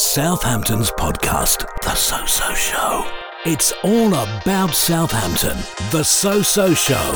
Southampton's podcast, The So So Show. It's all about Southampton, The So So Show.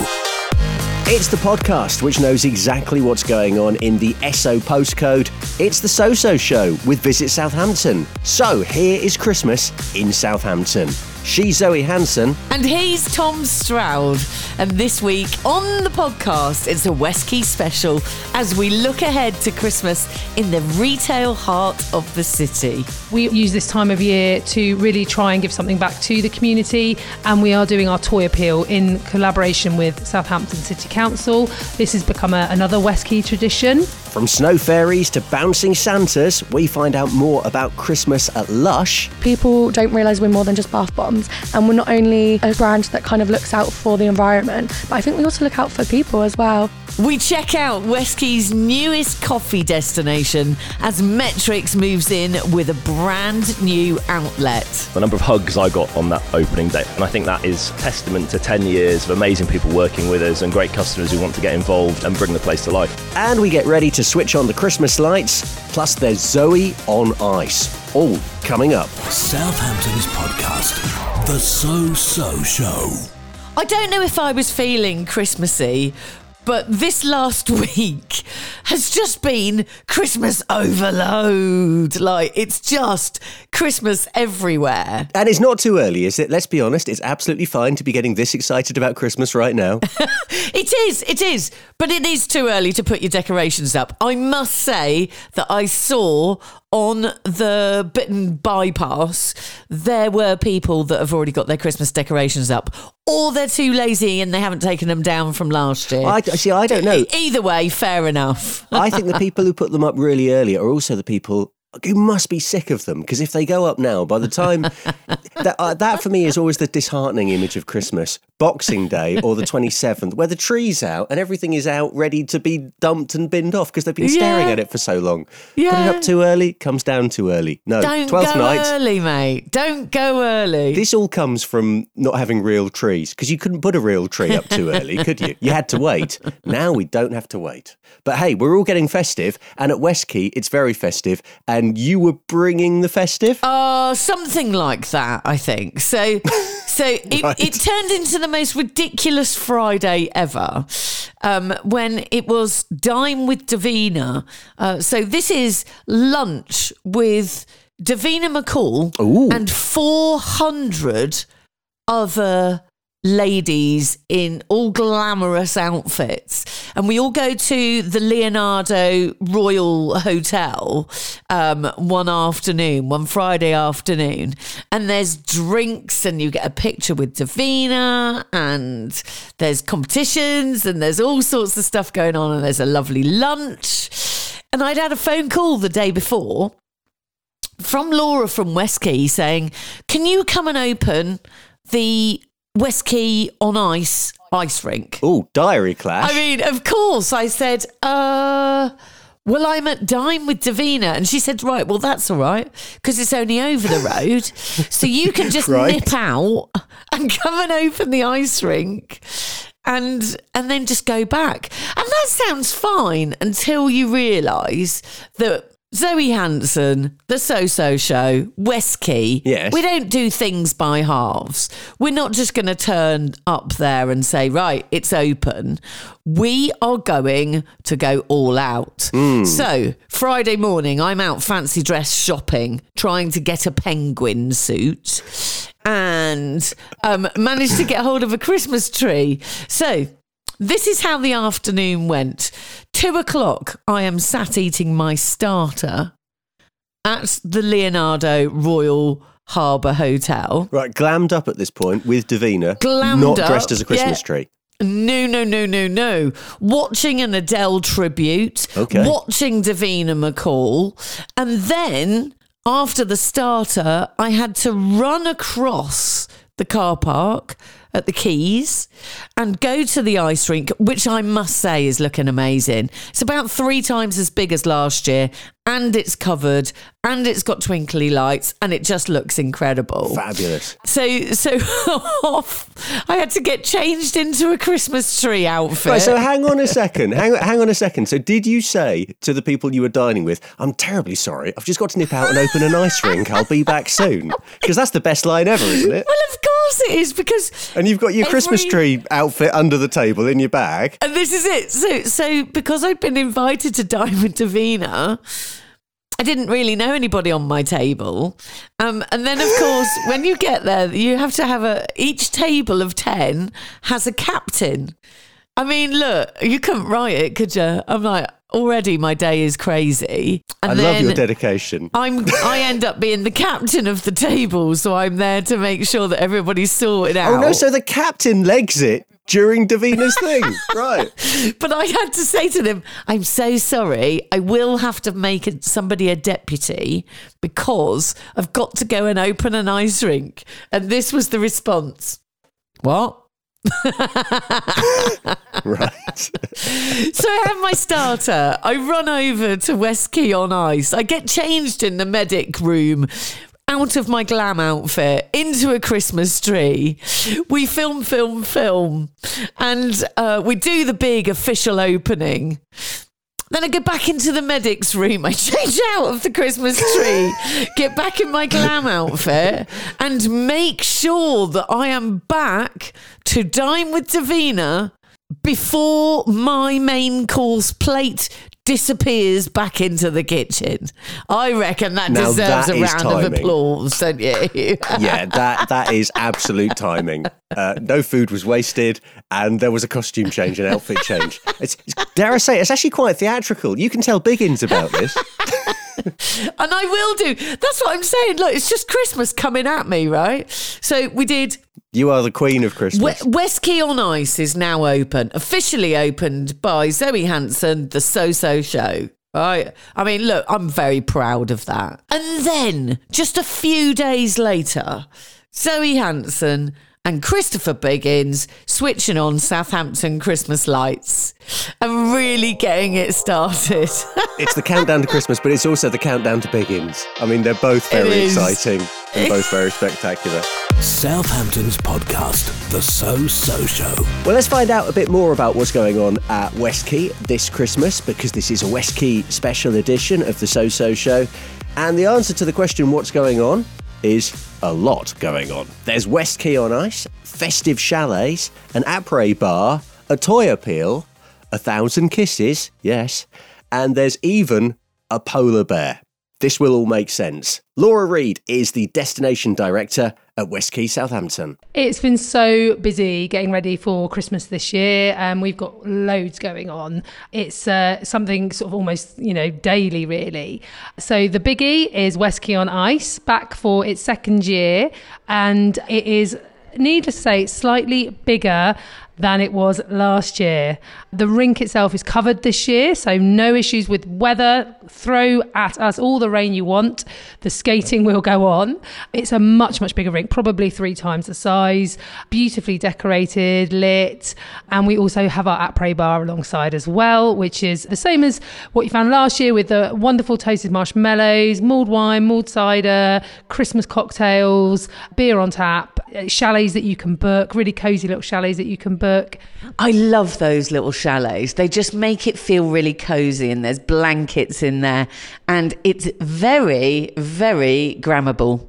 It's the podcast which knows exactly what's going on in the SO postcode. It's the So So Show with Visit Southampton. So here is Christmas in Southampton. She's Zoe Hanson. And he's Tom Stroud. And this week on the podcast, it's a Westquay special as we look ahead to Christmas in the retail heart of the city. We use this time of year to really try and give something back to the community, and we are doing our toy appeal in collaboration with Southampton City Council. This has become a, another Westquay tradition. From snow fairies to bouncing Santas, we find out more about Christmas at Lush. People don't realise we're more than just bath bombs, and we're not only a brand that kind of looks out for the environment, but I think we also look out for people as well. We check out Westquay's newest coffee destination as Mettricks moves in with a brand new outlet. the number of hugs I got on that opening day. And I think that is testament to 10 years of amazing people working with us and great customers who want to get involved and bring the place to life. And we get ready to switch on the Christmas lights. Plus, there's Zoe on ice. All coming up. Southampton's podcast, The So So Show. I don't know if I was feeling Christmassy, but this last week has just been Christmas overload. Like, it's just Christmas everywhere. And it's not too early, is it? Let's be honest, it's absolutely fine to be getting this excited about Christmas right now. It is, it is, but it is too early to put your decorations up. I must say that I saw on the Bitterne bypass, there were people that have already got their Christmas decorations up, or they're too lazy and they haven't taken them down from last year. I, see, I don't know. Either way, fair enough. I think the people who put them up really early are also the people who must be sick of them because if they go up now, by the time that uh, that for me is always the disheartening image of Christmas, Boxing Day or the twenty seventh, where the tree's out and everything is out ready to be dumped and binned off because they've been staring Yeah. at it for so long. Yeah. Put it up too early, comes down too early. No, Don't twelfth go night. early, mate. Don't go early. This all comes from not having real trees because you couldn't put a real tree up too early, could you? You had to wait. Now we don't have to wait. But hey, we're all getting festive, and at Westquay, it's very festive, and you were bringing the festive. Uh, something like that, I think. So, so it, Right. it turned into the most ridiculous Friday ever um, when it was Dine with Davina. Uh, so this is lunch with Davina McCall Ooh. and 400 other ladies in all glamorous outfits. And we all go to the leonardo royal hotel um, one afternoon one friday afternoon. And there's drinks and you get a picture with davina and there's competitions and there's all sorts of stuff going on and there's a lovely lunch. And i'd had a phone call the day before from Laura from Westquay saying, Can you come and open the Westquay on ice ice rink? Oh, diary clash. I mean, of course, I said, uh, well, I'm at Dine with Davina. And she said, right, well, that's all right, because it's only over the road. so you can just Right. nip out and come and open the ice rink and and then just go back. And that sounds fine until you realise that Zoe Hanson, the So So Show, Westquay. Yes. We don't do things by halves. We're not just going to turn up there and say, right, it's open. We are going to go all out. So, Friday morning, I'm out fancy dress shopping, trying to get a penguin suit and um, managed to get hold of a Christmas tree. So, this is how the afternoon went. Two o'clock, I am sat eating my starter at the Leonardo Royal Harbour Hotel. right, glammed up at this point with Davina, Glammed not up, dressed as a Christmas yeah. tree. No, no, no, no, no. Watching an Adele tribute, Okay. watching Davina McCall, and then after the starter, I had to run across the car park at the Keys and go to the ice rink, which I must say is looking amazing. It's about three times as big as last year, and it's covered, and it's got twinkly lights, and it just looks incredible. Fabulous. So, so off, I had to get changed into a Christmas tree outfit. Right, so hang on a second. Hang, hang on a second. So, did you say to the people you were dining with, I'm terribly sorry, I've just got to nip out and open an ice rink. I'll be back soon? Because that's the best line ever, isn't it? well, of course it is because And you've got your Christmas tree outfit under the table in your bag. And this is it. So, so because I'd been invited to dine with Davina, I didn't really know anybody on my table. Um, and then, of course, when you get there, you have to have a. Each table of ten has a captain. I mean, look, you couldn't write it, could you? I'm like, already my day is crazy. And I love your dedication. I'm I end up being the captain of the table, so I'm there to make sure that everybody's sorted out. Oh no, so the captain legs it during Davina's thing. Right. But I had to say to them, I'm so sorry. I will have to make somebody a deputy because I've got to go and open an ice rink. And this was the response. What? Right. So I have my starter. I run over to Westquay on ice. I get changed in the medic room. Out of my glam outfit into a Christmas tree. We film, film, film. And uh, we do the big official opening. Then I get back into the medic's room. I change out of the Christmas tree, get back in my glam outfit, and make sure that I am back to dine with Davina before my main course plate disappears back into the kitchen. I reckon that Now deserves that a round of applause, don't you? Yeah, that that is absolute timing. Uh, no food was wasted, and there was a costume change, an outfit change. It's, it's dare I say, it's actually quite theatrical. You can tell Biggins about this. And I will do. That's what I'm saying. Look, it's just Christmas coming at me, right? So we did You are the queen of Christmas. We- Westquay on Ice is now open, officially opened by Zoe Hanson, the So So Show. Right. I mean, look, I'm very proud of that. And then, just a few days later, Zoe Hanson and Christopher Biggins switching on Southampton Christmas lights and really getting it started. It's the countdown to Christmas, but it's also the countdown to Biggins. I mean, they're both very is. exciting and both very spectacular. Southampton's podcast, The So So Show. Well, let's find out a bit more about what's going on at Westquay this Christmas because this is a Westquay special edition of the So So Show. And the answer to the question, what's going on, is a lot going on. There's Westquay on Ice, festive chalets, an après bar, a toy appeal, a thousand kisses, yes, and there's even a polar bear. This will all make sense. Laura Reid is the destination director at Westquay, Southampton. It's been so busy getting ready for Christmas this year. Um, we've got loads going on. It's uh, something sort of almost, you know, daily, really. So the biggie is Westquay on Ice, back for its second year. And it is, needless to say, slightly bigger than it was last year. The rink itself is covered this year, so no issues with weather. Throw at us all the rain you want. The skating will go on. It's a much, much bigger rink, probably three times the size, beautifully decorated, lit. And we also have our après bar alongside as well, which is the same as what you found last year with the wonderful toasted marshmallows, mulled wine, mulled cider, Christmas cocktails, beer on tap, uh, chalets that you can book, really cozy little chalets that you can book. I love those little chalets. They just make it feel really cozy, and there's blankets in there, and it's very, very grammable.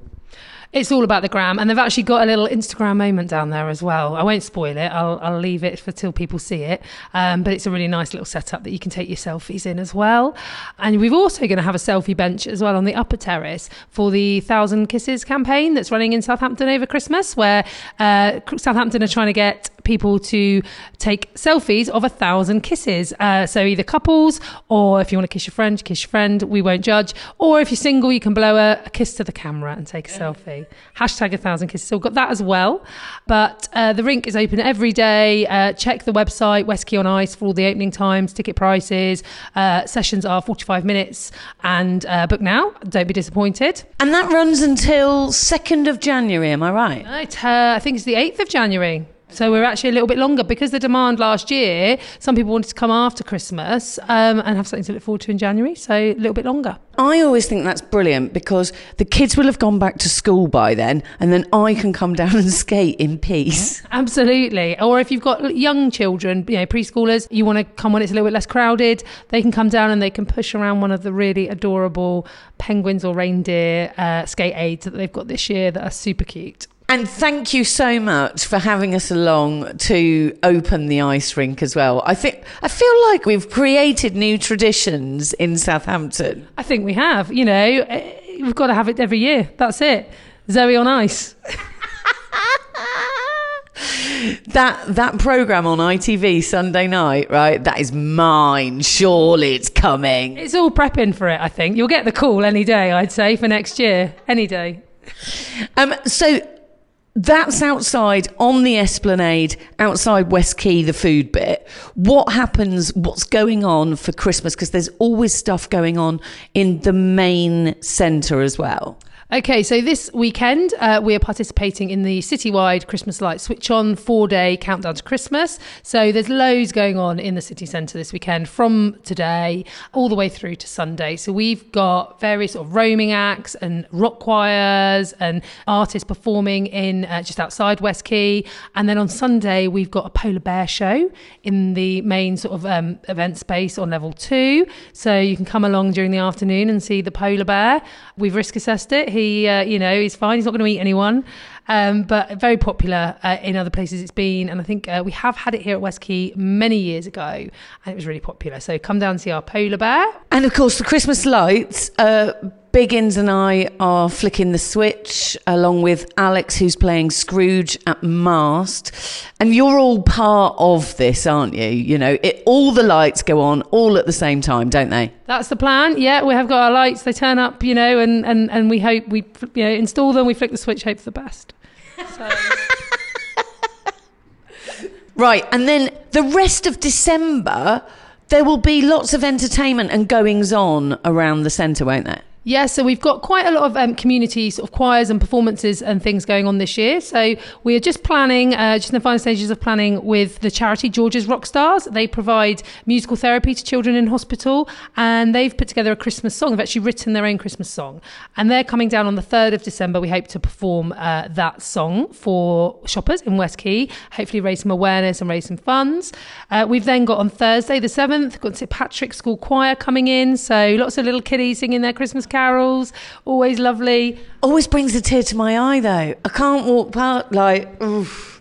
It's all about the gram, and they've actually got a little Instagram moment down there as well. I won't spoil it. I'll, I'll leave it for till people see it. Um, but it's a really nice little setup that you can take your selfies in as well. And we're also going to have a selfie bench as well on the upper terrace for the Thousand Kisses campaign that's running in Southampton over Christmas, where uh, Southampton are trying to get people to take selfies of a thousand kisses. Uh, so either couples, or if you want to kiss your friend, kiss your friend. We won't judge. Or if you're single, you can blow a, a kiss to the camera and take a selfie. Hashtag a thousand kisses. So we've got that as well. But uh, the rink is open every day. Uh, check the website, Westquay on Ice, for all the opening times, ticket prices. Uh, sessions are 45 minutes. And uh, book now. Don't be disappointed. And that runs until 2nd of January, am I right? Right, uh, I think it's the 8th of January. So we're actually a little bit longer because the demand last year, some people wanted to come after Christmas um, and have something to look forward to in January. So a little bit longer. I always think that's brilliant because the kids will have gone back to school by then, and then I can come down and skate in peace. Absolutely. Or if you've got young children, you know, preschoolers, you want to come when it's a little bit less crowded, they can come down and they can push around one of the really adorable penguins or reindeer uh, skate aids that they've got this year that are super cute. And thank you so much for having us along to open the ice rink as well. I think I feel like we've created new traditions in Southampton. I think we have. You know, eh, we've got to have it every year. That's it. Zoe on ice. That that program on ITV Sunday night, right? That is mine. Surely it's coming. It's all prepping for it, I think. You'll get the call any day, I'd say, for next year. Any day. Um, so that's outside on the Esplanade, outside West Quay, the food bit. What happens? What's going on for Christmas? Because there's always stuff going on in the main centre as well. Okay, so this weekend uh, we are participating in the citywide Christmas light switch on four day countdown to Christmas. So there's loads going on in the city centre this weekend from today all the way through to Sunday. So we've got various sort of roaming acts and rock choirs and artists performing in uh, just outside Westquay. And then on Sunday we've got a polar bear show in the main sort of um, event space on level two. So you can come along during the afternoon and see the polar bear. We've risk assessed it. He, uh, you know, he's fine. He's not going to eat anyone. Um, but very popular uh, in other places it's been. And I think uh, we have had it here at Westquay many years ago and it was really popular. So come down and see our polar bear. And of course, the Christmas lights. Uh, Biggins and I are flicking the switch along with Alex, who's playing Scrooge at Mast. And you're all part of this, aren't you? You know, it, all the lights go on all at the same time, don't they? That's the plan. Yeah, we have got our lights. They turn up, you know, and, and, and we hope we you know install them. We flick the switch, hope for the best. So. Right. And then the rest of December, there will be lots of entertainment and goings on around the centre, won't there? Yeah, so we've got quite a lot of um, community sort of choirs and performances and things going on this year. So we are just planning, uh, just in the final stages of planning with the charity George's Rock Stars. They provide musical therapy to children in hospital, and they've put together a Christmas song. They've actually written their own Christmas song, and they're coming down on the third of December. We hope to perform uh, that song for shoppers in Westquay, Hopefully, raise some awareness and raise some funds. Uh, we've then got on Thursday the seventh, got St Patrick's School Choir coming in. So lots of little kiddies singing their Christmas carols. Always lovely. Always brings a tear to my eye, though. I can't walk past, like, oof.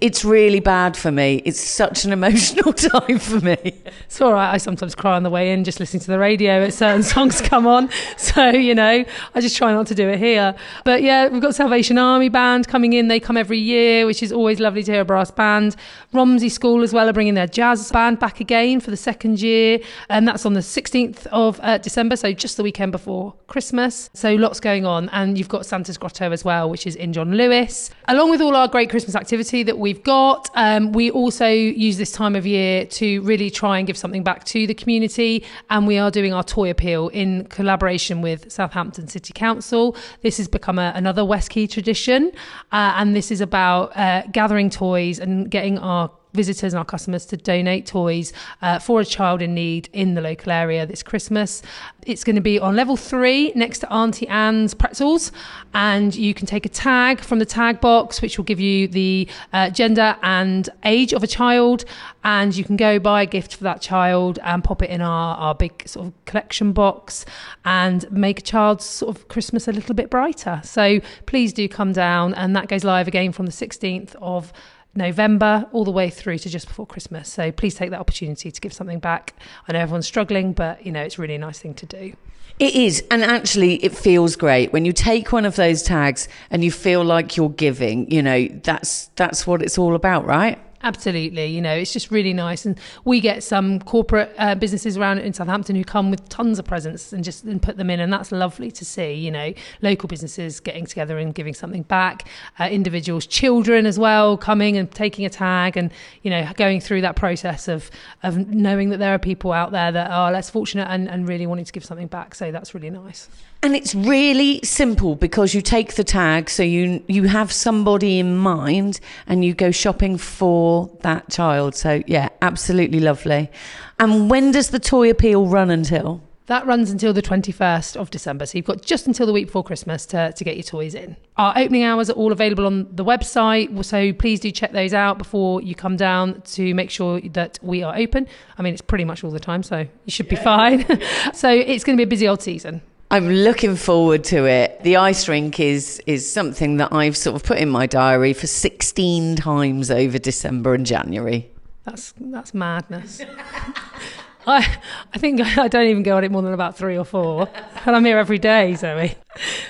It's really bad for me. It's such an emotional time for me. It's all right. I sometimes cry on the way in just listening to the radio as certain songs come on. So, you know, I just try not to do it here. But yeah, we've got Salvation Army Band coming in. They come every year, which is always lovely to hear a brass band. Romsey School as well are bringing their jazz band back again for the second year. And that's on the 16th of uh, December. So just the weekend before Christmas. So lots going on. And you've got Santa's Grotto as well, which is in John Lewis. Along with all our great Christmas activity that we've got, um, we also use this time of year to really try and give something back to the community. And we are doing our toy appeal in collaboration with Southampton City Council. This has become a, another Westquay tradition. Uh, and this is about uh, gathering toys and getting our visitors and our customers to donate toys uh, for a child in need in the local area this Christmas. It's going to be on level three next to Auntie Anne's pretzels, and you can take a tag from the tag box, which will give you the uh, gender and age of a child, and you can go buy a gift for that child and pop it in our, our big sort of collection box and make a child's sort of Christmas a little bit brighter. So please do come down, and that goes live again from the 16th of November all the way through to just before Christmas. So please take that opportunity to give something back. I know everyone's struggling, but you know, it's really a nice thing to do. It is. And actually, it feels great when you take one of those tags and you feel like you're giving. You know, that's that's what it's all about, right? Absolutely, you know, it's just really nice, and we get some corporate uh, businesses around in Southampton who come with tons of presents and just and put them in, and that's lovely to see. You know, local businesses getting together and giving something back, uh, individuals, children as well, coming and taking a tag, and you know, going through that process of of knowing that there are people out there that are less fortunate and, and really wanting to give something back. So that's really nice. And it's really simple because you take the tag, so you you have somebody in mind, and you go shopping for that child. So yeah, absolutely lovely. And when does the toy appeal run until? That runs until the 21st of December. So you've got just until the week before Christmas to, to get your toys in. Our opening hours are all available on the website. So please do check those out before you come down to make sure that we are open. I mean, it's pretty much all the time, so you should be fine. so it's going to be a busy old season. I'm looking forward to it. The ice rink is is something that I've sort of put in my diary for 16 times over December and January. That's that's madness. I I think I don't even go on it more than about three or four, and I'm here every day, Zoe.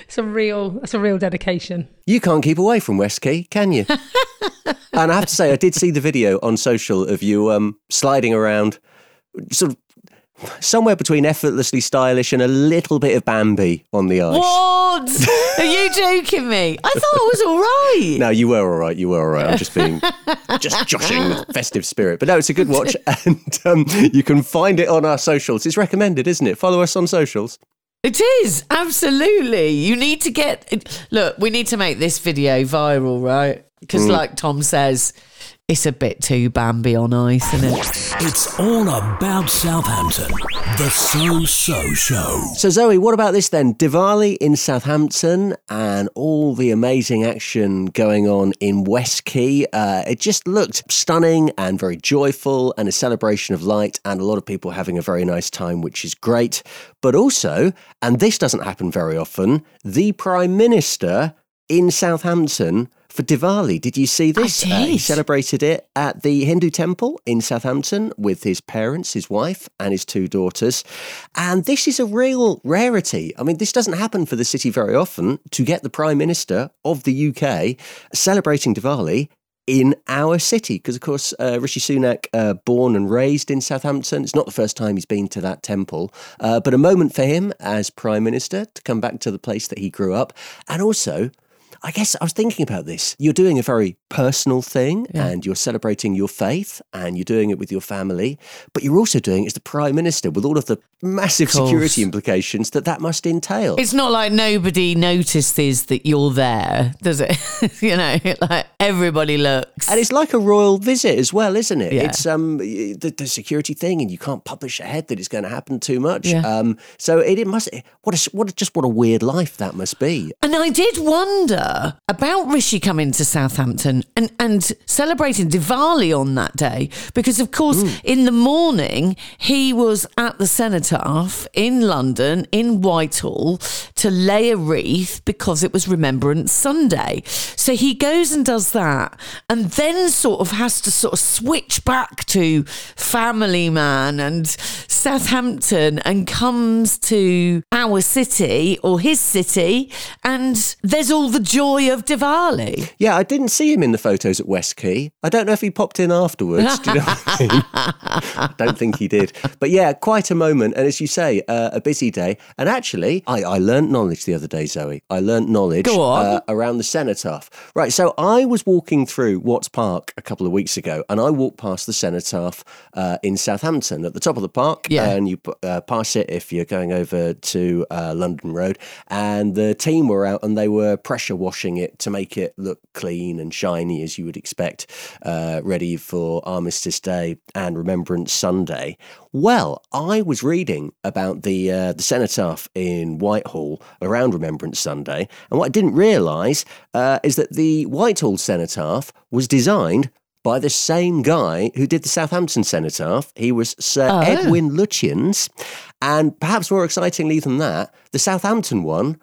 It's a real it's a real dedication. You can't keep away from Westquay, can you? and I have to say, I did see the video on social of you um, sliding around, sort of somewhere between effortlessly stylish and a little bit of Bambi on the ice. What? Are you joking me? I thought it was all right. No, you were all right. You were all right. I'm just being, just joshing with festive spirit. But no, it's a good watch, and um, you can find it on our socials. It's recommended, isn't it? Follow us on socials. It is absolutely. You need to get. Look, we need to make this video viral, right? Because, like Tom says, it's a bit too Bambi on ice, isn't it? It's all about Southampton. The So So Show. So, Zoe, what about this then? Diwali in Southampton and all the amazing action going on in Westquay. Uh, it just looked stunning and very joyful and a celebration of light, and a lot of people having a very nice time, which is great. But also, and this doesn't happen very often, the Prime Minister in Southampton for Diwali. Did you see this? I Uh, he did. celebrated it at the Hindu temple in Southampton with his parents, his wife, and his two daughters. And this is a real rarity. I mean, this doesn't happen for the city very often to get the Prime Minister of the UK celebrating Diwali in our city because of course uh, rishi sunak uh, born and raised in southampton it's not the first time he's been to that temple uh, but a moment for him as prime minister to come back to the place that he grew up and also I guess I was thinking about this. You're doing a very personal thing and you're celebrating your faith and you're doing it with your family, but you're also doing it as the Prime Minister with all of the massive Course. security implications that that must entail. It's not like nobody notices that you're there, does it? you know, like everybody looks. And it's like a royal visit as well, isn't it? Yeah. It's um the, the security thing, and you can't publish ahead that it's going to happen too much. Yeah. Um, so it, it must. What a what a, just what a weird life that must be. And I did wonder about Rishi coming to Southampton and, and celebrating Diwali on that day, because of course, in the morning, he was at the Cenotaph in London, in Whitehall, to lay a wreath because it was Remembrance Sunday. So he goes and does that, and then sort of has to sort of switch back to Family Man and Southampton and comes to our city or his city, and there's all the joy of Diwali. Yeah, I didn't see him in the photos at Westquay. I don't know if he popped in afterwards. Do you know I mean? I don't think he did. But yeah, quite a moment. And as you say, uh, a busy day. And actually, I, I learnt knowledge the other day, Zoe. I learned knowledge. Uh, around the Cenotaph. Right. So I was walking through Watts Park a couple of weeks ago and I walked past the Cenotaph uh, in Southampton at the top of the park. Yeah. And you uh, pass it if you're going over to uh, London Road. And the team were out and they were pressure washing it to make it look clean and shiny as you would expect, uh, ready for Armistice Day and Remembrance Sunday. Well, I was reading about the uh, the cenotaph in Whitehall around Remembrance Sunday, and what I didn't realise uh, is that the Whitehall cenotaph was designed by the same guy who did the Southampton cenotaph. He was Sir Oh. Edwin Lutyens, and perhaps more excitingly than that, the Southampton one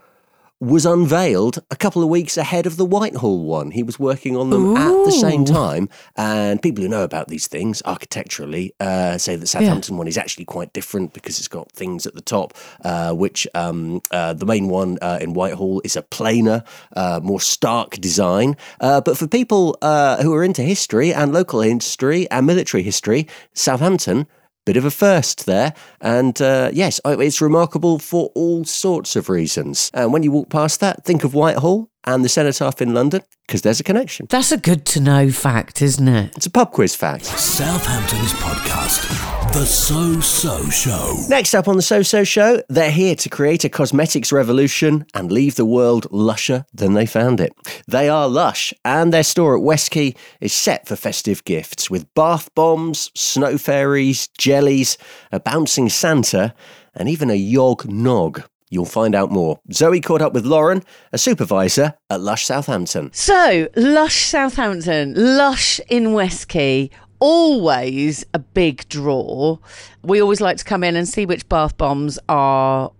was unveiled a couple of weeks ahead of the Whitehall one. He was working on them at the same time. And people who know about these things architecturally uh, say that Southampton one is actually quite different because it's got things at the top, uh, which um, uh, the main one uh, in Whitehall is a plainer, uh, more stark design. Uh, but for people uh, who are into history and local history and military history, Southampton bit of a first there. And uh, yes, it's remarkable for all sorts of reasons. And when you walk past that, think of Whitehall and the Cenotaph in London? Because there's a connection. That's a good to know fact, isn't it? It's a pub quiz fact. Southampton's podcast, The So So Show. Next up on the So So Show, they're here to create a cosmetics revolution and leave the world lusher than they found it. They are Lush, and their store at Westquay is set for festive gifts with bath bombs, snow fairies, jellies, a bouncing Santa, and even a Yog Nog. You'll find out more. Zoe caught up with Lauren, a supervisor at Lush Southampton. So, Lush Southampton, Lush in Westquay, always a big draw. We always like to come in and see which bath bombs are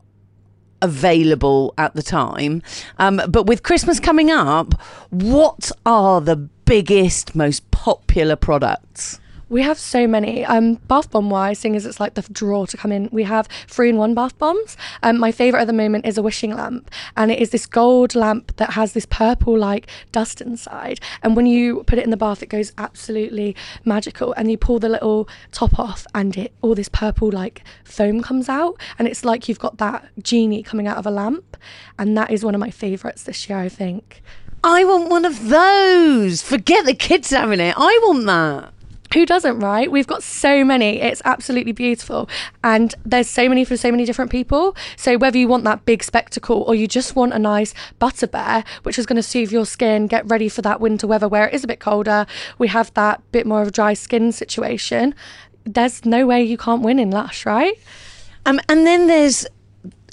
available at the time. Um, but with Christmas coming up, what are the biggest, most popular products? We have so many. Um, bath bomb wise, seeing as it's like the draw to come in, we have three in one bath bombs. Um, my favourite at the moment is a wishing lamp, and it is this gold lamp that has this purple like dust inside. And when you put it in the bath, it goes absolutely magical. And you pull the little top off, and it all this purple like foam comes out, and it's like you've got that genie coming out of a lamp. And that is one of my favourites this year, I think. I want one of those. Forget the kids having it. I want that. Who doesn't, right? We've got so many. It's absolutely beautiful. And there's so many for so many different people. So whether you want that big spectacle or you just want a nice butter bear, which is going to soothe your skin, get ready for that winter weather where it is a bit colder, we have that bit more of a dry skin situation. There's no way you can't win in Lush, right? Um, and then there's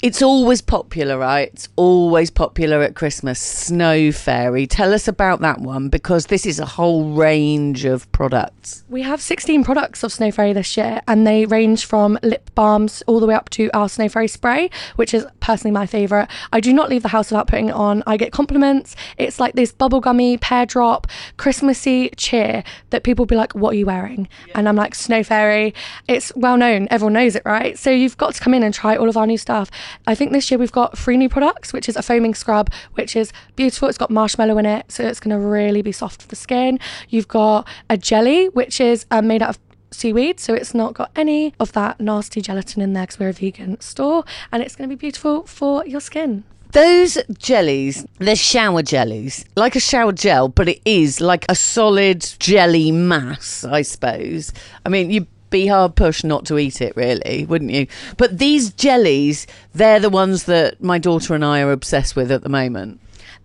it's always popular, right? It's always popular at Christmas. Snow Fairy. Tell us about that one because this is a whole range of products. We have 16 products of Snow Fairy this year, and they range from lip balms all the way up to our Snow Fairy spray, which is personally my favourite. I do not leave the house without putting it on. I get compliments. It's like this bubblegummy, pear drop, Christmassy cheer that people be like, What are you wearing? And I'm like, Snow Fairy. It's well known, everyone knows it, right? So you've got to come in and try all of our new stuff. I think this year we've got three new products, which is a foaming scrub, which is beautiful. It's got marshmallow in it, so it's going to really be soft for the skin. You've got a jelly, which is um, made out of seaweed, so it's not got any of that nasty gelatin in there because we're a vegan store, and it's going to be beautiful for your skin. Those jellies, they're shower jellies, like a shower gel, but it is like a solid jelly mass, I suppose. I mean, you be hard pushed not to eat it, really, wouldn't you? But these jellies, they're the ones that my daughter and I are obsessed with at the moment.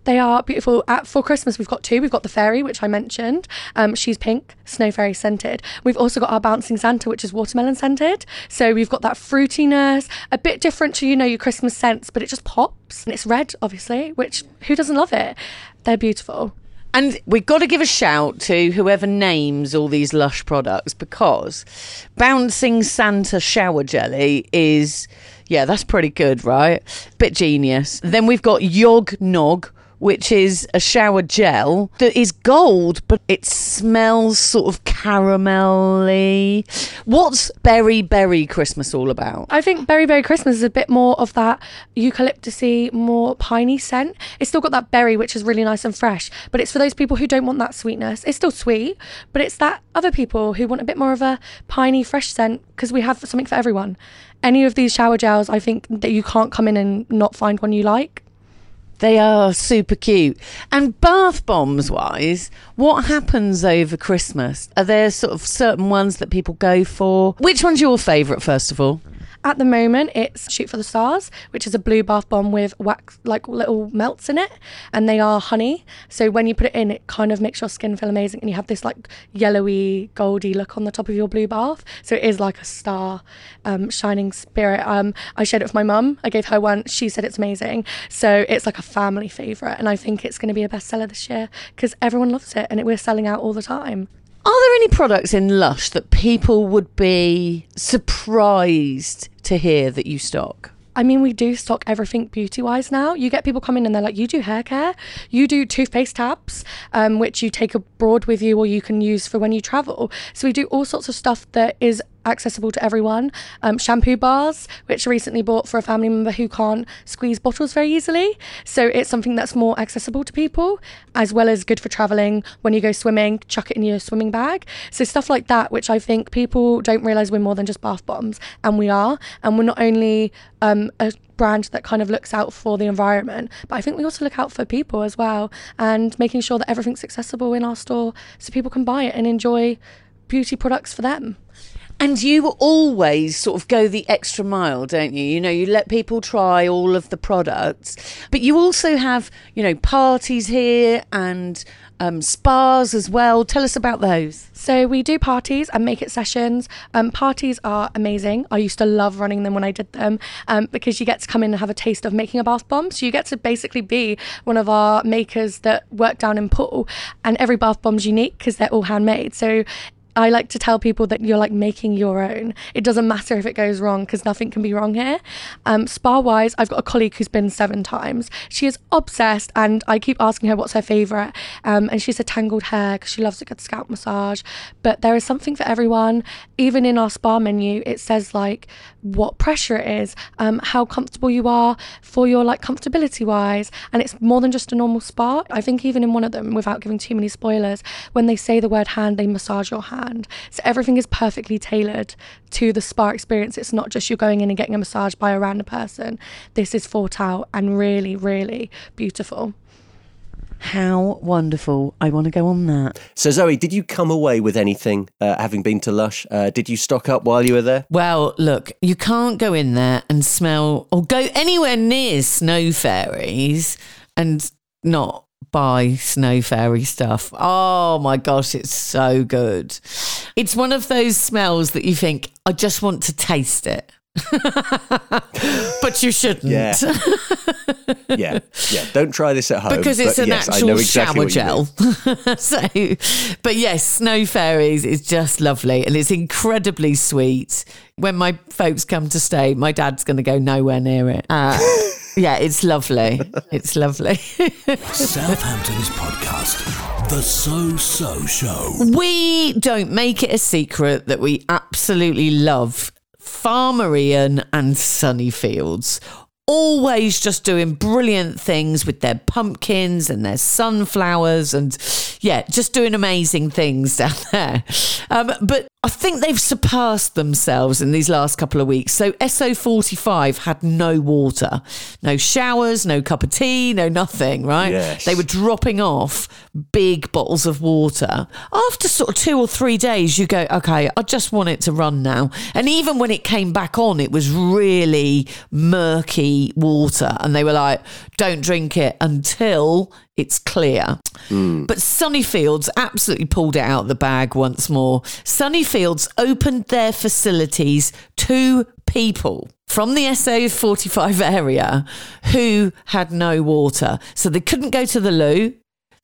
They are beautiful. At, for Christmas, we've got two. We've got the fairy, which I mentioned. Um, she's pink, snow fairy scented. We've also got our bouncing Santa, which is watermelon scented. So we've got that fruitiness, a bit different to you know your Christmas scents, but it just pops. And it's red, obviously, which who doesn't love it? They're beautiful. And we've got to give a shout to whoever names all these Lush products because Bouncing Santa Shower Jelly is, yeah, that's pretty good, right? Bit genius. Then we've got Yog Nog, which is a shower gel that is gold, but it smells sort of caramelly. What's Berry Berry Christmas all about? I think Berry Berry Christmas is a bit more of that eucalyptusy, more piney scent. It's still got that berry, which is really nice and fresh, but it's for those people who don't want that sweetness. It's still sweet, but it's that other people who want a bit more of a piney, fresh scent because we have something for everyone. Any of these shower gels, I think that you can't come in and not find one you like. They are super cute. And bath bombs wise, what happens over Christmas? Are there sort of certain ones that people go for? Which one's your favourite, first of all? At the moment, it's Shoot for the Stars, which is a blue bath bomb with wax, like little melts in it, and they are honey. So when you put it in, it kind of makes your skin feel amazing, and you have this like yellowy, goldy look on the top of your blue bath. So it is like a star, um, shining spirit. Um, I shared it with my mum. I gave her one. She said it's amazing. So it's like a family favourite, and I think it's going to be a bestseller this year because everyone loves it, and it, we're selling out all the time. Are there any products in Lush that people would be surprised to hear that you stock? I mean, we do stock everything beauty wise now. You get people coming in and they're like, you do hair care, you do toothpaste tabs, um, which you take abroad with you or you can use for when you travel. So we do all sorts of stuff that is accessible to everyone. Um, shampoo bars, which I recently bought for a family member who can't squeeze bottles very easily. So it's something that's more accessible to people, as well as good for traveling. When you go swimming, chuck it in your swimming bag. So stuff like that, which I think people don't realize we're more than just bath bombs, and we are. And we're not only um, a brand that kind of looks out for the environment, but I think we also look out for people as well, and making sure that everything's accessible in our store so people can buy it and enjoy beauty products for them. And you always sort of go the extra mile, don't you? You know, you let people try all of the products, but you also have, you know, parties here and um, spas as well. Tell us about those. So we do parties and make it sessions. Um, parties are amazing. I used to love running them when I did them um, because you get to come in and have a taste of making a bath bomb. So you get to basically be one of our makers that work down in Poole, and every bath bomb's unique because they're all handmade. So I like to tell people that you're like making your own. It doesn't matter if it goes wrong because nothing can be wrong here. Um, spa wise, I've got a colleague who's been seven times. She is obsessed, and I keep asking her what's her favorite. Um, and she said tangled hair because she loves a good scalp massage. But there is something for everyone. Even in our spa menu, it says like what pressure it is, um, how comfortable you are for your like comfortability wise. And it's more than just a normal spa. I think even in one of them, without giving too many spoilers, when they say the word hand, they massage your hand. So everything is perfectly tailored to the spa experience. It's not just you're going in and getting a massage by a random person. This is thought out and really, really beautiful. How wonderful. I want to go on that. So, Zoe, did you come away with anything uh, having been to Lush? Uh, did you stock up while you were there? Well, look, you can't go in there and smell or go anywhere near snow fairies and not buy snow fairy stuff. Oh my gosh, it's so good. It's one of those smells that you think, I just want to taste it. but you shouldn't. Yeah. yeah. Yeah. Don't try this at home. Because it's but an yes, I actual know exactly shower what you mean. gel. so, but yes, Snow Fairies is just lovely and it's incredibly sweet. When my folks come to stay, my dad's going to go nowhere near it. Uh, yeah, it's lovely. It's lovely. Southampton's podcast, The So So Show. we don't make it a secret that we absolutely love Farmer Ian and Sunnyfields. Always just doing brilliant things with their pumpkins and their sunflowers, and yeah, just doing amazing things down there. Um, but I think they've surpassed themselves in these last couple of weeks. So SO45 had no water, no showers, no cup of tea, no nothing, right? Yes. They were dropping off big bottles of water. After sort of two or three days, you go, okay, I just want it to run now. And even when it came back on, it was really murky water. And they were like, don't drink it until it's clear. Hmm. But Sunnyfields absolutely pulled it out of the bag once more. Sunnyfields opened their facilities to people from the SO45 area who had no water. So they couldn't go to the loo.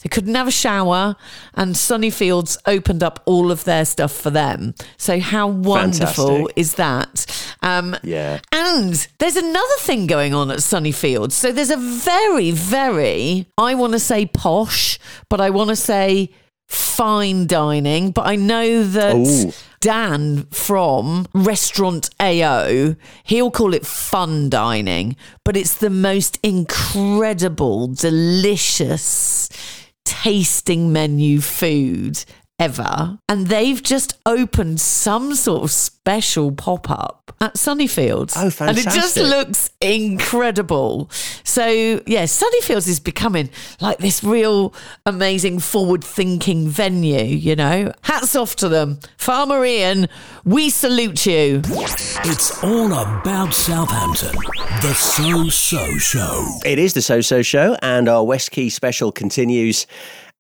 They couldn't have a shower, and Sunnyfields opened up all of their stuff for them. So, how wonderful Fantastic. is that? Um, Yeah. and there's another thing going on at Sunnyfields. So there's a very, very, I want to say posh, but I want to say fine dining. But I know that Ooh. Dan from Restaurant AO, he'll call it fun dining, but it's the most incredible, delicious tasting menu food ever. And they've just opened some sort of special pop up at Sunnyfields. Oh, fantastic. And it just looks incredible. So, yeah, Sunnyfields is becoming like this real amazing forward thinking venue, you know? Hats off to them. Farmer Ian, we salute you. It's all about Southampton. The So So Show. It is the So So Show, and our Westquay special continues.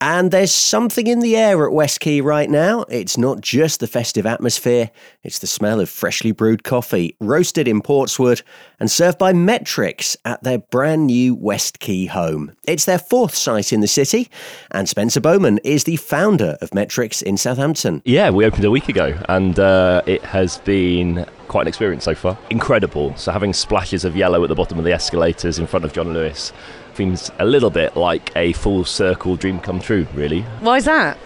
And there's something in the air at Westquay right now. It's not just the festive atmosphere, it's the smell of freshly brewed coffee, roasted in Portswood, and served by Mettricks at their brand new Westquay home. It's their fourth site in the city, and Spencer Bowman is the founder of Mettricks in Southampton. Yeah, we opened a week ago, and uh, it has been quite an experience so far. Incredible. So having splashes of yellow at the bottom of the escalators in front of John Lewis seems a little bit like a full circle dream come true, really. Why is that?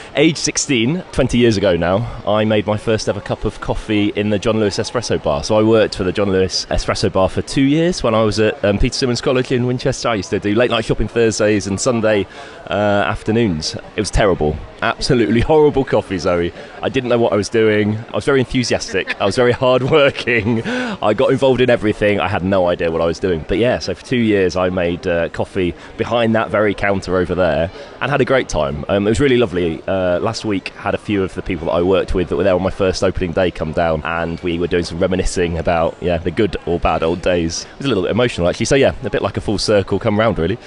Age 16, 20 years ago now, I made my first ever cup of coffee in the John Lewis Espresso Bar. So I worked for the John Lewis Espresso Bar for two years when I was at um, Peter Symonds College in Winchester. I used to do late night shopping Thursdays and Sunday uh, afternoons. It was terrible. Absolutely horrible coffee, Zoe. I didn't know what I was doing. I was very enthusiastic. I was very hardworking. I got involved in everything. I had no idea what I was doing. But yeah, so for two years I made uh, coffee behind that very counter over there and had a great time. Um, it was really lovely. Uh, last week had a few of the people that I worked with that were there on my first opening day come down and we were doing some reminiscing about yeah the good or bad old days. It was a little bit emotional actually. So yeah, a bit like a full circle come round really.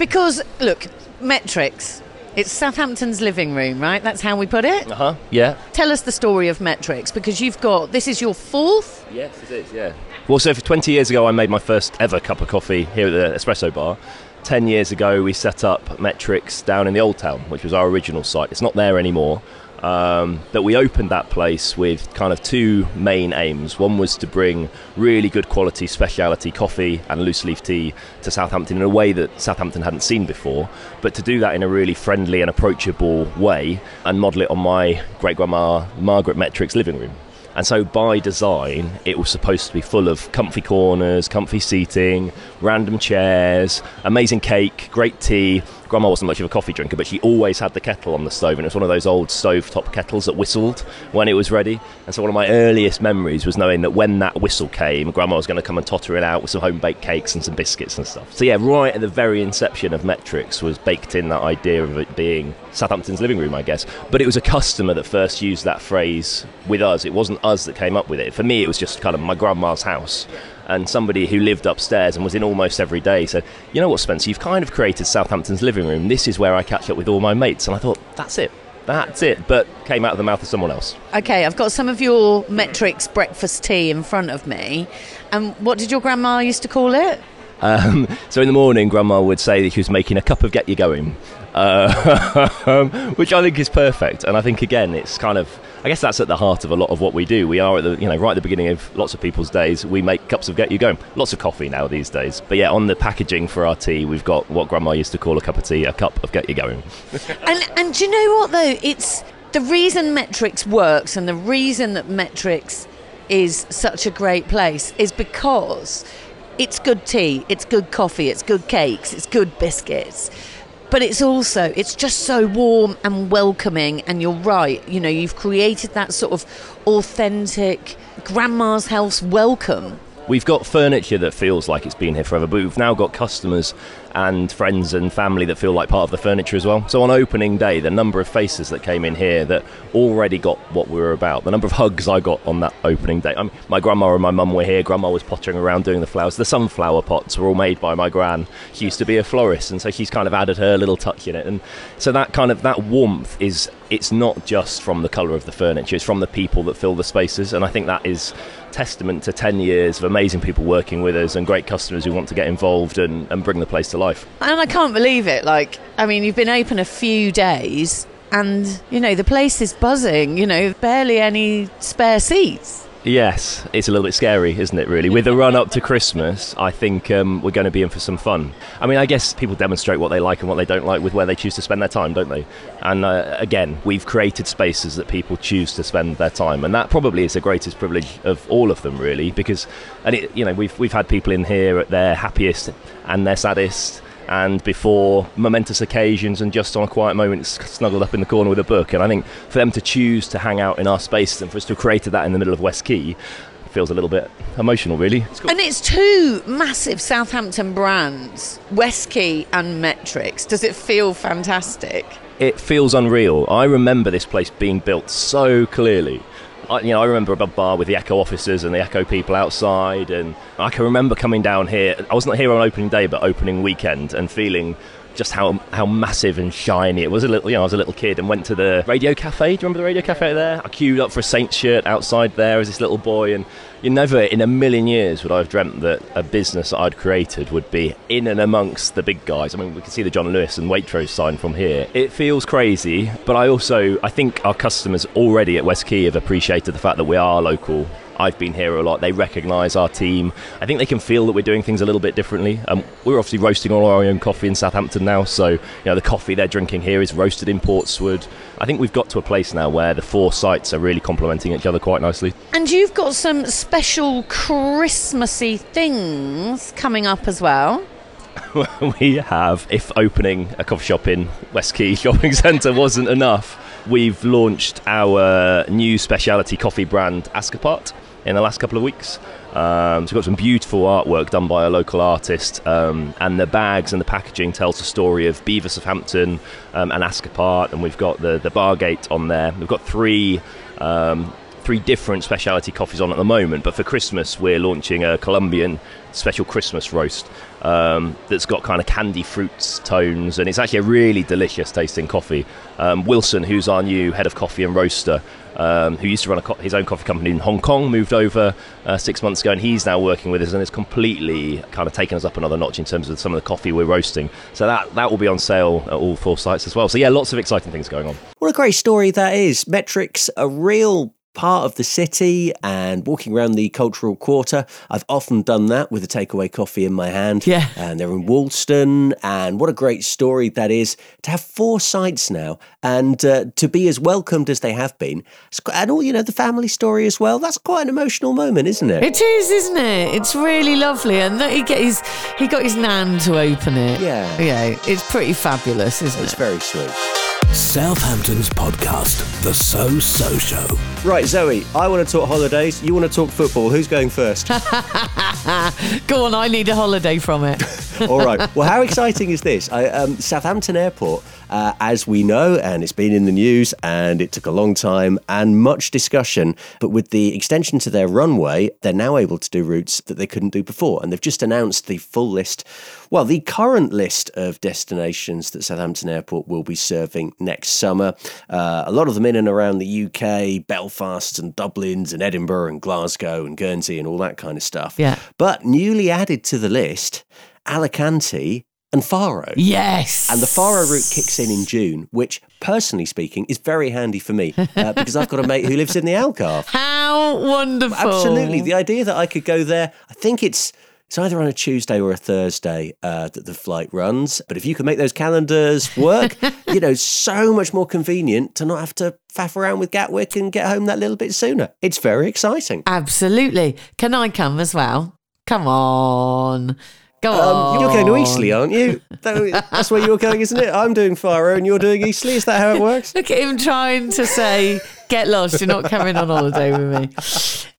Because, look, Mettricks. It's Southampton's living room, right? That's how we put it. Uh huh. Yeah. Tell us the story of Mettricks because you've got this is your fourth. Yes, it is. Yeah. Well, so for 20 years ago, I made my first ever cup of coffee here at the espresso bar. 10 years ago, we set up Mettricks down in the Old Town, which was our original site. It's not there anymore. Um, but we opened that place with kind of two main aims. One was to bring really good quality specialty coffee and loose leaf tea to Southampton in a way that Southampton hadn't seen before, but to do that in a really friendly and approachable way and model it on my great grandma Margaret Mettricks living room. And so, by design, it was supposed to be full of comfy corners, comfy seating, random chairs, amazing cake, great tea. Grandma wasn't much of a coffee drinker, but she always had the kettle on the stove, and it was one of those old stove-top kettles that whistled when it was ready. And so, one of my earliest memories was knowing that when that whistle came, Grandma was going to come and totter it out with some home-baked cakes and some biscuits and stuff. So, yeah, right at the very inception of Mettricks was baked in that idea of it being Southampton's living room, I guess. But it was a customer that first used that phrase with us. It wasn't us that came up with it. For me, it was just kind of my grandma's house. And somebody who lived upstairs and was in almost every day said, You know what, Spencer, you've kind of created Southampton's living room. This is where I catch up with all my mates. And I thought, That's it. That's it. But came out of the mouth of someone else. Okay, I've got some of your Mettricks breakfast tea in front of me. And what did your grandma used to call it? Um, so in the morning, Grandma would say that she was making a cup of get you going, uh, which I think is perfect. And I think again, it's kind of, I guess that's at the heart of a lot of what we do. We are at the, you know, right at the beginning of lots of people's days. We make cups of get you going. Lots of coffee now these days. But yeah, on the packaging for our tea, we've got what Grandma used to call a cup of tea, a cup of get you going. and and do you know what though? It's the reason Mettricks works and the reason that Mettricks is such a great place is because it's good tea, it's good coffee, it's good cakes, it's good biscuits. But it's also it's just so warm and welcoming and you're right, you know, you've created that sort of authentic grandma's house welcome. We've got furniture that feels like it's been here forever, but we've now got customers and friends and family that feel like part of the furniture as well. So on opening day, the number of faces that came in here that already got what we were about, the number of hugs I got on that opening day. I mean, my grandma and my mum were here. Grandma was pottering around doing the flowers. The sunflower pots were all made by my gran. She used to be a florist, and so she's kind of added her little touch in it. And so that kind of that warmth is it's not just from the colour of the furniture; it's from the people that fill the spaces. And I think that is testament to 10 years of amazing people working with us and great customers who want to get involved and, and bring the place to life. And I can't believe it. Like, I mean, you've been open a few days and, you know, the place is buzzing, you know, barely any spare seats. Yes, it's a little bit scary, isn't it, really? With the run up to Christmas, I think um, we're going to be in for some fun. I mean, I guess people demonstrate what they like and what they don't like with where they choose to spend their time, don't they? And uh, again, we've created spaces that people choose to spend their time, and that probably is the greatest privilege of all of them, really, because, and it, you know, we've, we've had people in here at their happiest and their saddest and before momentous occasions and just on a quiet moment snuggled up in the corner with a book. And I think for them to choose to hang out in our space and for us to have created that in the middle of Westquay feels a little bit emotional, really. It's cool. And it's two massive Southampton brands, Westquay and Mettricks. Does it feel fantastic? It feels unreal. I remember this place being built so clearly. I, you know, I remember a bar with the Echo officers and the Echo people outside, and I can remember coming down here. I wasn't here on opening day, but opening weekend, and feeling just how how massive and shiny it was. A little, you know, I was a little kid and went to the Radio Cafe. Do you remember the Radio Cafe there? I queued up for a Saints shirt outside there as this little boy, and you never in a million years would I have dreamt that a business I'd created would be in and amongst the big guys. I mean, we can see the John Lewis and Waitrose sign from here. It feels crazy, but I also I think our customers already at Westquay have appreciated the fact that we are local. I've been here a lot. They recognise our team. I think they can feel that we're doing things a little bit differently. Um, we're obviously roasting all our own coffee in Southampton now, so you know the coffee they're drinking here is roasted in Portswood. I think we've got to a place now where the four sites are really complementing each other quite nicely. And you've got some special Christmassy things coming up as well. we have, if opening a coffee shop in Westquay Shopping Centre wasn't enough, we've launched our new specialty coffee brand Ascapart in the last couple of weeks. Um, so we've got some beautiful artwork done by a local artist, um, and the bags and the packaging tells the story of Beaver Southampton um, and Ascapart, and we've got the the Bargate on there. We've got three. Um, three different specialty coffees on at the moment, but for Christmas we're launching a Colombian special Christmas roast um, that's got kind of candy fruits tones, and it's actually a really delicious tasting coffee. Um, Wilson, who's our new head of coffee and roaster, um, who used to run co- his own coffee company in Hong Kong, moved over uh, six months ago, and he's now working with us, and it's completely kind of taken us up another notch in terms of some of the coffee we're roasting. So that that will be on sale at all four sites as well. So yeah, lots of exciting things going on. What a great story that is. Mettricks, a real part of the city and walking around the cultural quarter. I've often done that with a takeaway coffee in my hand. Yeah. And they're in Woolston. And what a great story that is to have four sites now and uh, to be as welcomed as they have been. And all, you know, the family story as well. That's quite an emotional moment, isn't it? It is, isn't it? It's really lovely, and that he get his he got his nan to open it. Yeah. yeah, it's pretty fabulous, isn't It's it? It's very sweet. Southampton's podcast, The So So Show. Right, Zoe, I want to talk holidays. You want to talk football. Who's going first? Go on, I need a holiday from it. All right. Well, how exciting is this? I, um, Southampton Airport, uh, as we know, and it's been in the news, and it took a long time and much discussion. But with the extension to their runway, they're now able to do routes that they couldn't do before. And they've just announced the full list, well, the current list of destinations that Southampton Airport will be serving next summer. Uh, a lot of them in and around the UK, Belfast and Dublin's and Edinburgh and Glasgow and Guernsey and all that kind of stuff. Yeah. But newly added to the list, Alicante and Faro. yes. And the Faro route kicks in in June, which, personally speaking, is very handy for me uh, because I've got a mate who lives in the Algarve. How wonderful! Absolutely. The idea that I could go there, I think it's. It's either on a Tuesday or a Thursday uh, that the flight runs. But if you can make those calendars work, you know, so much more convenient to not have to faff around with Gatwick and get home that little bit sooner. It's very exciting. Absolutely. Can I come as well? Come on. Go on. Um, you're going to Eastleigh, aren't you? That- That's where you're going, isn't it? I'm doing Faro and you're doing Eastleigh. Is that how it works? Look at him trying to say, get lost, you're not coming on holiday with me.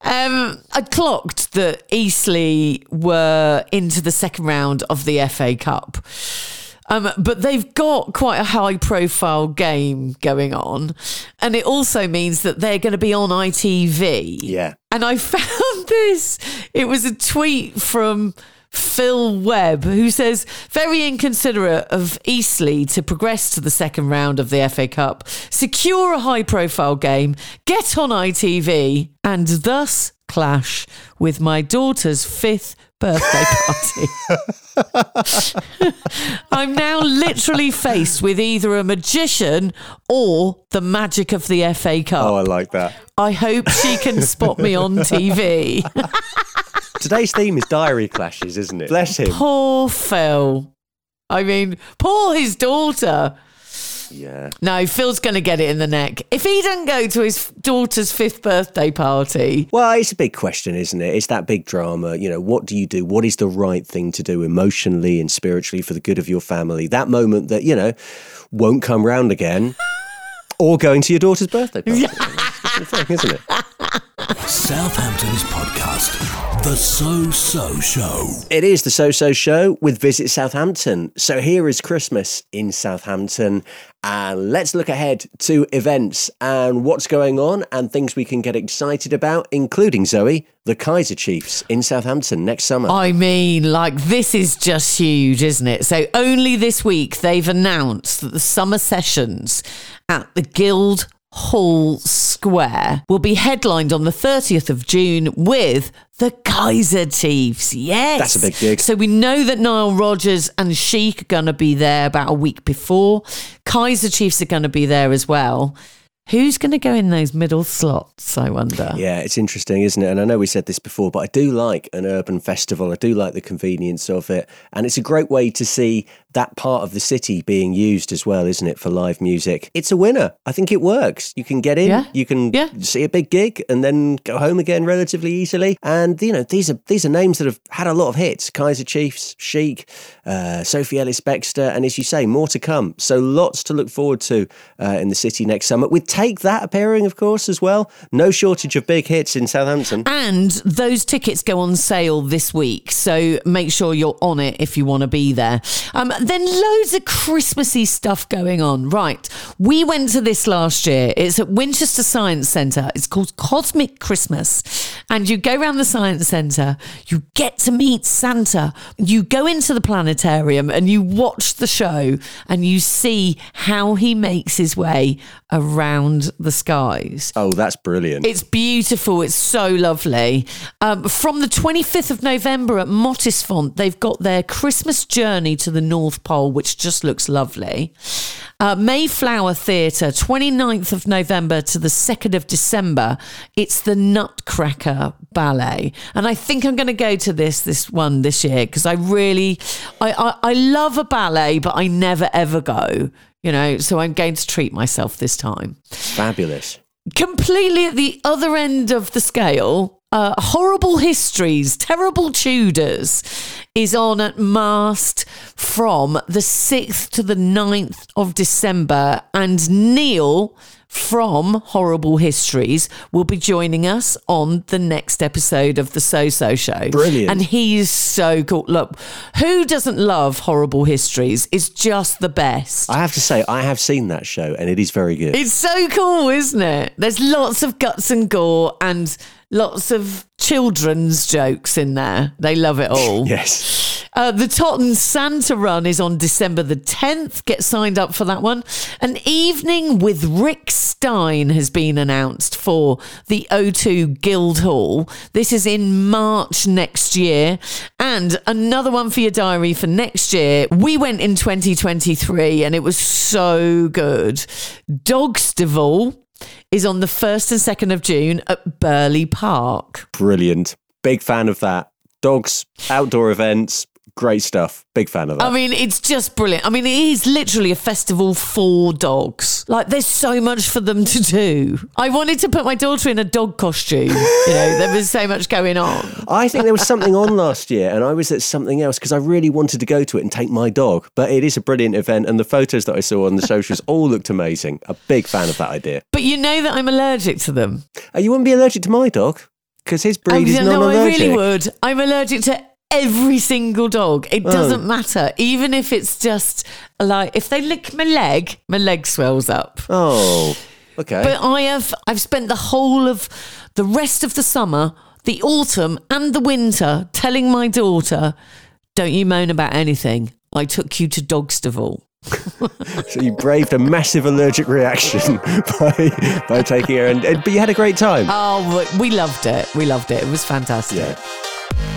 Um, I clocked that Eastleigh were into the second round of the FA Cup. Um, but they've got quite a high profile game going on. And it also means that they're going to be on ITV. Yeah. And I found this. It was a tweet from Phil Webb, who says, very inconsiderate of Eastleigh to progress to the second round of the FA Cup, secure a high profile game, get on ITV, and thus clash with my daughter's fifth birthday party. I'm now literally faced with either a magician or the magic of the FA Cup. Oh, I like that. I hope she can spot me on TV. Today's theme is diary clashes, isn't it? Bless him. Poor Phil. I mean, poor his daughter. Yeah. No, Phil's going to get it in the neck. If he doesn't go to his daughter's fifth birthday party, Well, it's a big question, isn't it? It's that big drama. You know, what do you do? What is the right thing to do emotionally and spiritually for the good of your family? That moment that, you know, won't come round again. Or going to your daughter's birthday party. It's the thing, isn't it? Southampton's podcast, The So So Show. It is the So So Show with Visit Southampton. So here is Christmas in Southampton. And let's look ahead to events and what's going on and things we can get excited about, including Zoe, the Kaiser Chiefs in Southampton next summer. I mean, like, this is just huge, isn't it? So, only this week they've announced that the summer sessions at the Guild Hall Square will be headlined on the 30th of June with the Kaiser Chiefs. Yes. That's a big gig. So we know that Nile Rodgers and Chic are going to be there about a week before. Kaiser Chiefs are going to be there as well. Who's going to go in those middle slots? I wonder. Yeah, it's interesting, isn't it? And I know we said this before, but I do like an urban festival. I do like the convenience of it. And it's a great way to see that part of the city being used as well, isn't it, for live music? It's a winner. I think it works. You can get in, Yeah. you can Yeah. see a big gig and then go home again relatively easily. And you know, these are these are names that have had a lot of hits. Kaiser Chiefs, Chic, uh, Sophie Ellis Bextor, and as you say, more to come. So lots to look forward to uh, in the city next summer. With Take That appearing, of course, as well. No shortage of big hits in Southampton. And those tickets go on sale this week, so make sure you're on it if you want to be there. Um, then loads of Christmassy stuff going on. Right, we went to this last year. It's at Winchester Science Centre. It's called Cosmic Christmas, and you go around the Science Centre. You get to meet Santa. You go into the planetarium and you watch the show, and you see how he makes his way around the skies. Oh, that's brilliant. It's beautiful. It's so lovely. Um, from the 25th of November at Mottisfont, they've got their Christmas journey to the North Pole, which just looks lovely. Uh, Mayflower Theatre, 29th of November to the 2nd of December. It's the Nutcracker Ballet. And I think I'm going to go to this this one this year because I really, I, I, I love a ballet, but I never ever go. You know, so I'm going to treat myself this time Fabulous. completely at the other end of the scale, uh, Horrible Histories, Terrible Tudors is on at Mast from the 6th to the 9th of December. And Neil from Horrible Histories will be joining us on the next episode of the So So Show. Brilliant. And he's so cool. Look, who doesn't love Horrible Histories? It's just the best. I have to say, I have seen that show and it is very good. It's so cool, isn't it? There's lots of guts and gore and lots of children's jokes in there. They love it all. yes. Uh, the Totton Santa Run is on December the 10th. Get signed up for that one. An evening with Rick Stein has been announced for the O2 Guildhall. This is in March next year. And another one for your diary for next year. We went in 2023 and it was so good. Dogstival is on the 1st and 2nd of June at Burley Park. Brilliant. Big fan of that. Dogs, outdoor events, great stuff. Big fan of that. I mean, it's just brilliant. I mean, it is literally a festival for dogs. Like, there's so much for them to do. I wanted to put my daughter in a dog costume. You know, there was so much going on. I think there was something on last year, and I was at something else because I really wanted to go to it and take my dog. But it is a brilliant event, and the photos that I saw on the socials all looked amazing. A big fan of that idea. But you know that I'm allergic to them. Uh, you wouldn't be allergic to my dog because his breed I is mean, no, I really would. I'm allergic to every single dog. It Oh. doesn't matter. Even if it's just like, if they lick my leg, my leg swells up. Oh, okay. But I have I've spent the whole of the rest of the summer, the autumn and the winter telling my daughter, don't you moan about anything. I took you to Dogstival. so you braved a massive allergic reaction by by taking her, and, and but you had a great time. Oh, we loved it. We loved it. It was fantastic. Yeah.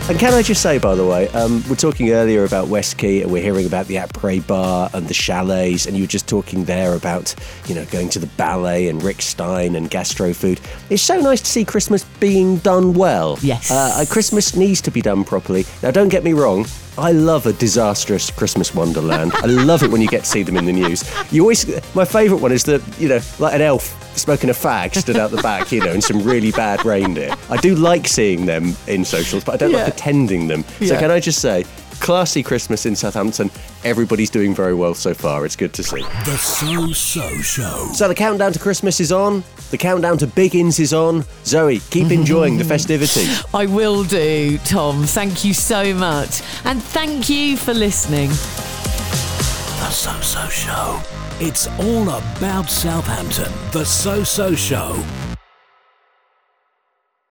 And can I just say, by the way, um, we're talking earlier about Westquay, and we're hearing about the Après Bar and the chalets, and you were just talking there about, you know, going to the ballet and Rick Stein and gastro food. It's so nice to see Christmas being done well. Yes. Uh, Christmas needs to be done properly. Now, don't get me wrong. I love a disastrous Christmas wonderland. I love it when you get to see them in the news. You always, my favourite one is that you know, like an elf smoking a fag stood out the back, you know, and some really bad reindeer. I do like seeing them in socials, but I don't Yeah. like attending them. So Yeah. can I just say, classy Christmas in Southampton. Everybody's doing very well so far. It's good to see. The So So Show. So the countdown to Christmas is on. The countdown to Biggins is on. Zoe, keep enjoying the festivities. I will do, Tom. Thank you so much. And thank you for listening. The So So Show. It's all about Southampton. The So So Show